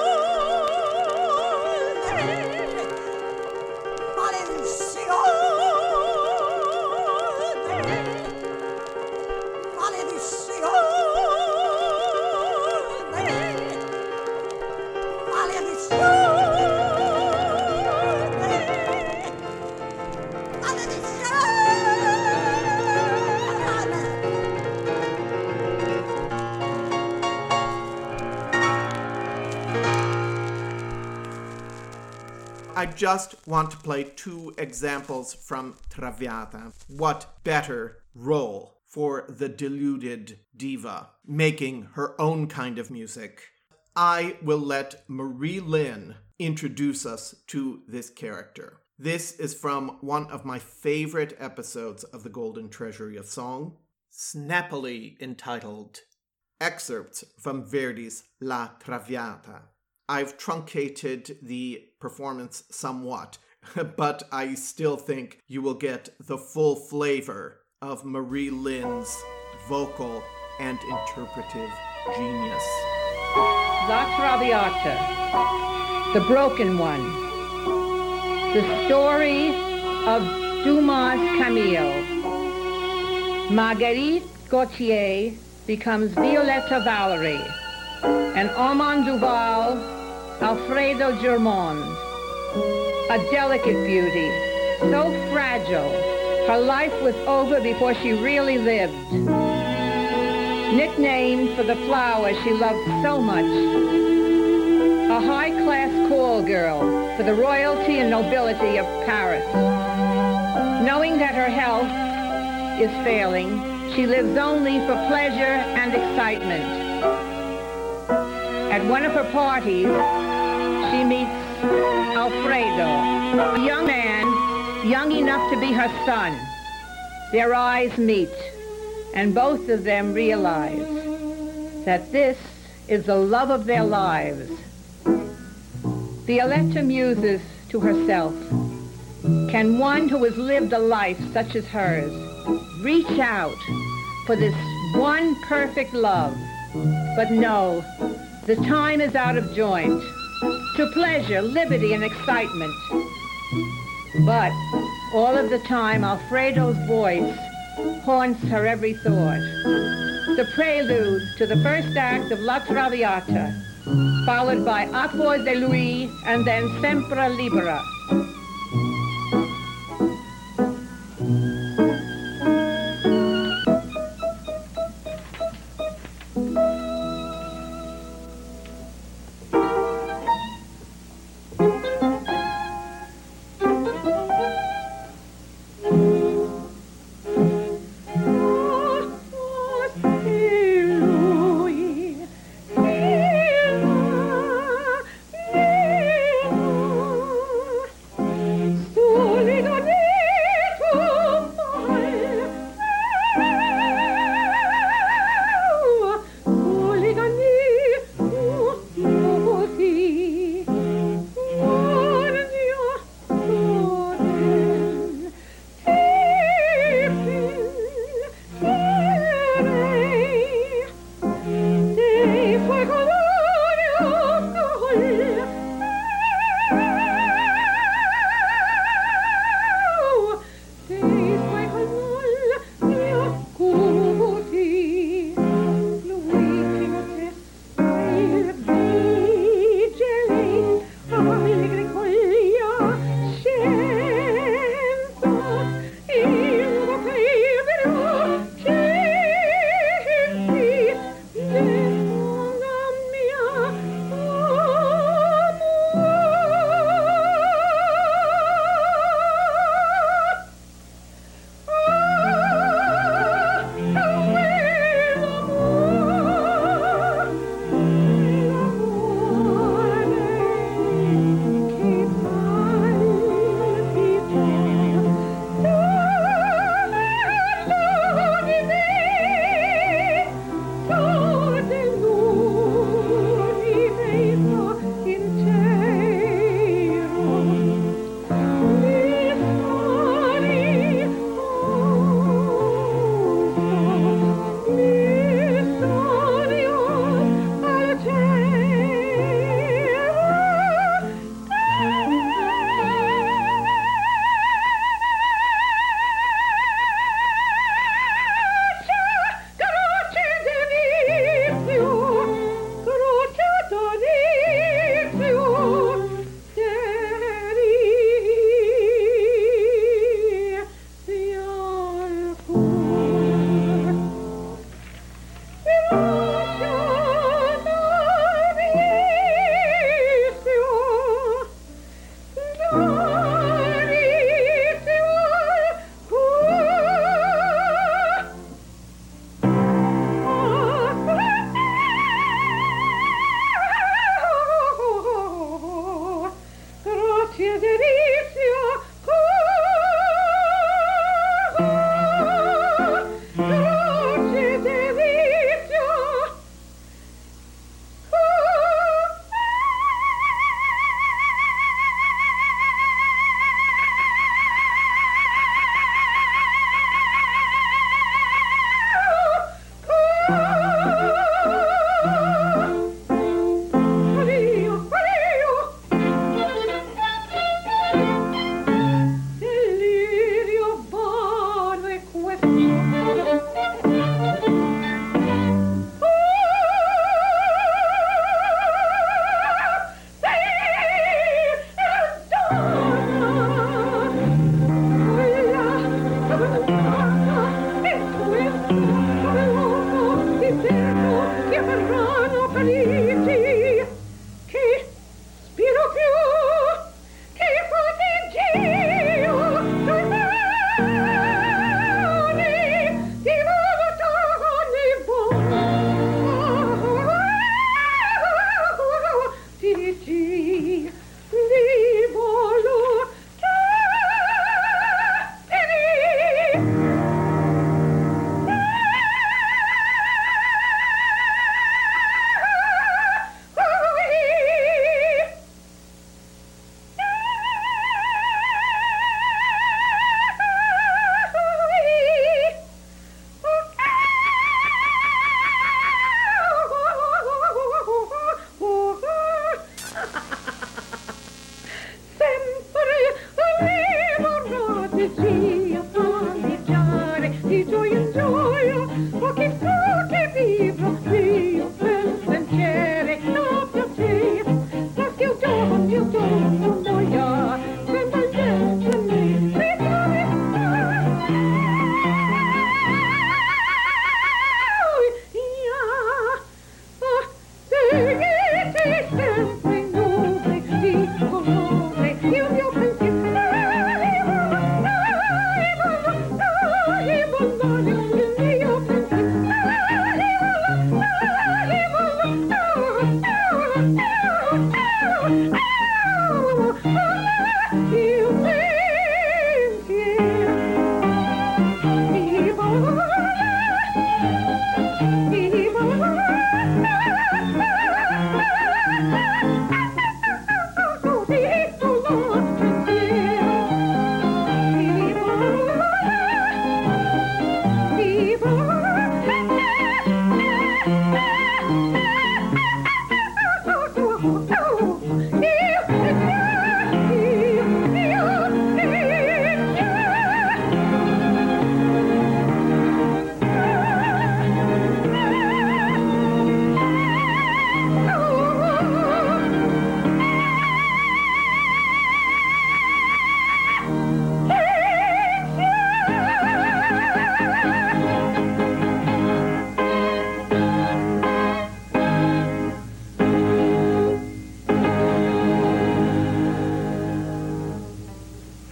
just want to play two examples from Traviata. What better role for the deluded diva making her own kind of music? I will let Mari Lyn introduce us to this character. This is from one of my favorite episodes of the Golden Treasury of Song, snappily entitled Excerpts from Verdi's La Traviata. I've truncated the performance somewhat, but I still think you will get the full flavor of Mari Lyn's vocal and interpretive genius. La Traviata, The Broken One, the story of Dumas Camille. Marguerite Gautier becomes Violetta Valéry, and Armand Duval, Alfredo Germont. A delicate beauty, so fragile, her life was over before she really lived. Nicknamed for the flower she loved so much, a high-class call girl for the royalty and nobility of Paris. Knowing that her health is failing, she lives only for pleasure and excitement. At one of her parties, she meets Alfredo, a young man, young enough to be her son. Their eyes meet, and both of them realize that this is the love of their lives. Violetta muses to herself, can one who has lived a life such as hers reach out for this one perfect love? But no, the time is out of joint to pleasure, liberty, and excitement. But all of the time, Alfredo's voice haunts her every thought. the prelude to the first act of La Traviata, followed by Acqua de Lui and then Sempre Libera.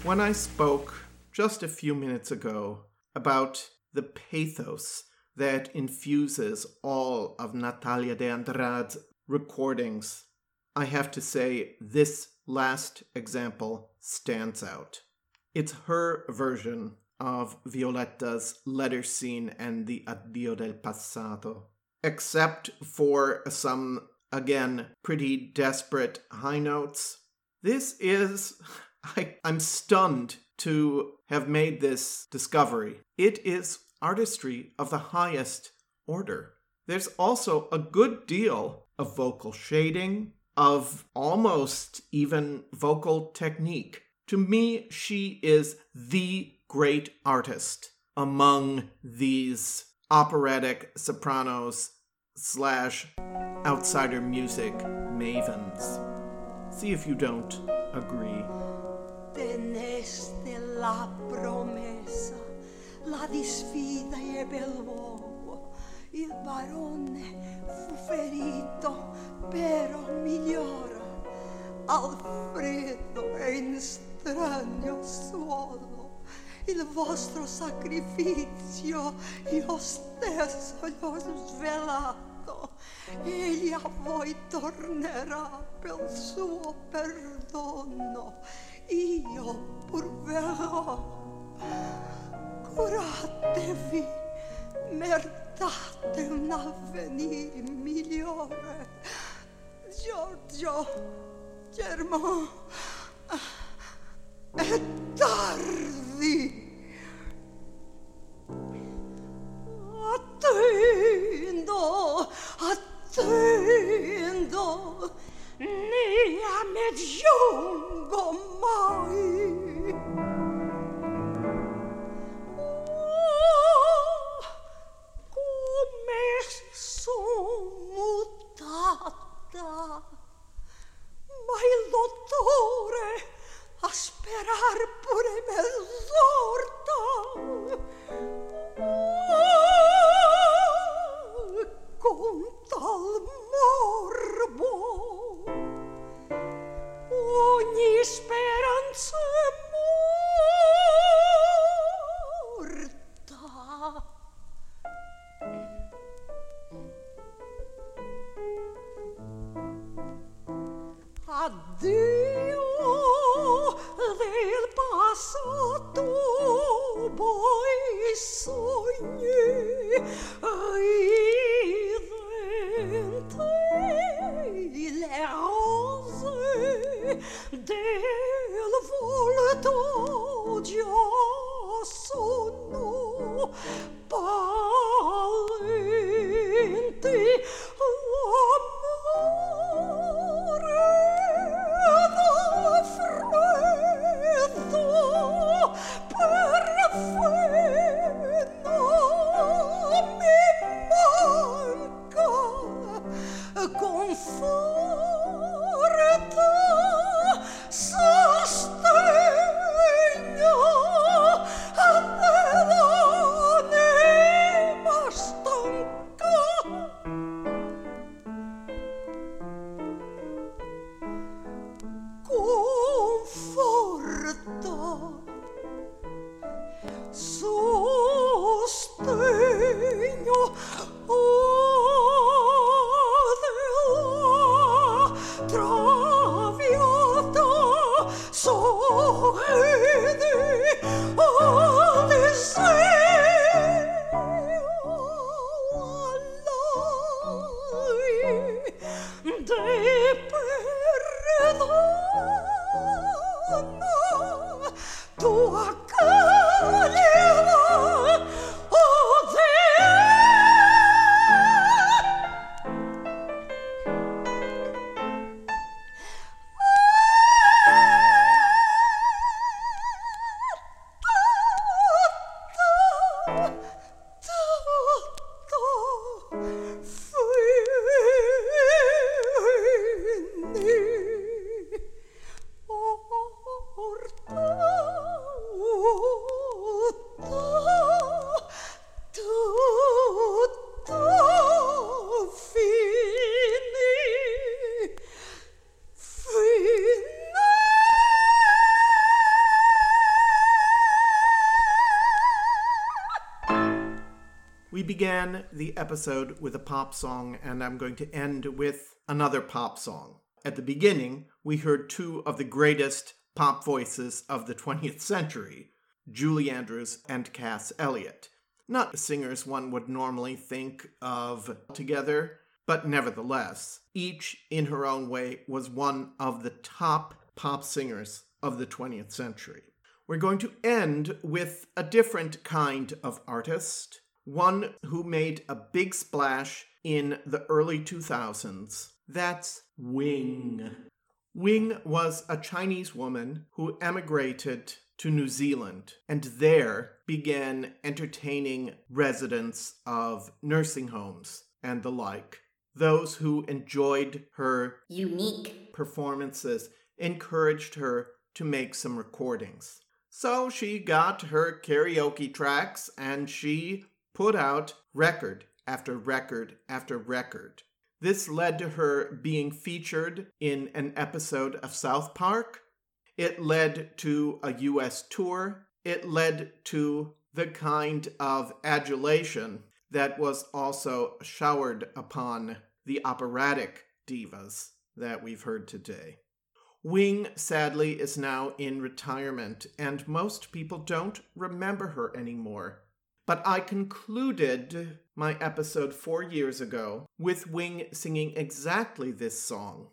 When I spoke just a few minutes ago about the pathos that infuses all of Natália de Andrade's recordings, I have to say this last example stands out. It's her version of Violetta's letter scene and the Addio del Passato. Except for some, again, pretty desperate high notes, this is. I, I'm stunned to have made this discovery. It is artistry of the highest order. There's also a good deal of vocal shading, of almost even vocal technique. To me, she is the great artist among these operatic sopranos slash outsider music mavens. See if you don't agree. Teneste la promessa, la disfida ebbe luogo. Il barone fu ferito, però migliora. Alfredo è in strano suolo. Il vostro sacrificio io stesso gli ho svelato. Egli a voi tornerà per suo perdono. io pur verrò. Curatevi, mertate un avvenire migliore. Giorgio, Germo, è tardi. Attendo, attendo nea me giungo mai. Oh, come son mutata, ma il dottore a sperar pure mezz'orta. Oh, con tal morbo. Ogni speranza morta. addio del passato poi sogni ridente le rose del volto già sono palenti began the episode with a pop song, and I'm going to end with another pop song. At the beginning, we heard two of the greatest pop voices of the 20th century Julie Andrews and Cass Elliot. Not singers one would normally think of together, but nevertheless, each in her own way was one of the top pop singers of the 20th century. We're going to end with a different kind of artist, one who made a big splash in the early 2000s. That's Wing. Wing was a Chinese woman who emigrated to New Zealand and there began entertaining residents of nursing homes and the like. Those who enjoyed her Unique. performances encouraged her to make some recordings. So she got her karaoke tracks and she put out record after record after record. This led to her being featured in an episode of South Park. It led to a US tour. It led to the kind of adulation that was also showered upon the operatic divas that we've heard today. Wing, sadly, is now in retirement, and most people don't remember her anymore. But I concluded my episode four years ago with Wing singing exactly this song,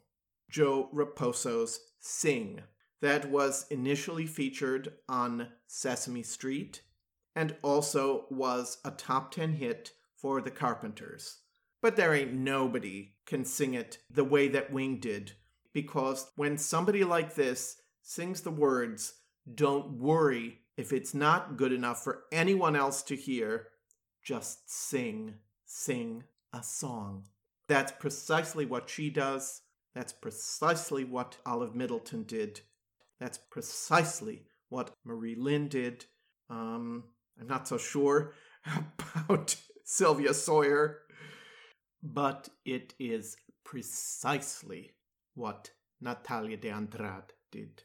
Joe Raposo's Sing, that was initially featured on Sesame Street and also was a top 10 hit for the Carpenters. But there ain't nobody can sing it the way that Wing did, because when somebody like this sings the words, don't worry if it's not good enough for anyone else to hear, just sing, sing a song. That's precisely what she does. That's precisely what Olive Middleton did. That's precisely what Mari Lyn did. Um, I'm not so sure about Sylvia Sawyer, but it is precisely what Natália de Andrade did.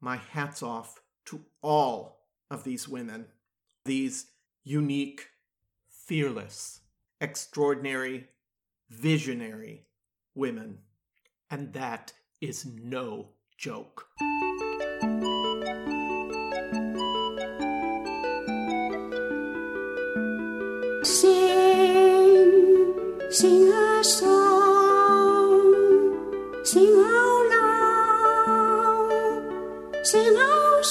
My hat's off to all of these women, these unique, fearless, extraordinary, visionary women. And that is no joke. Sing, sing a song, sing out loud, sing out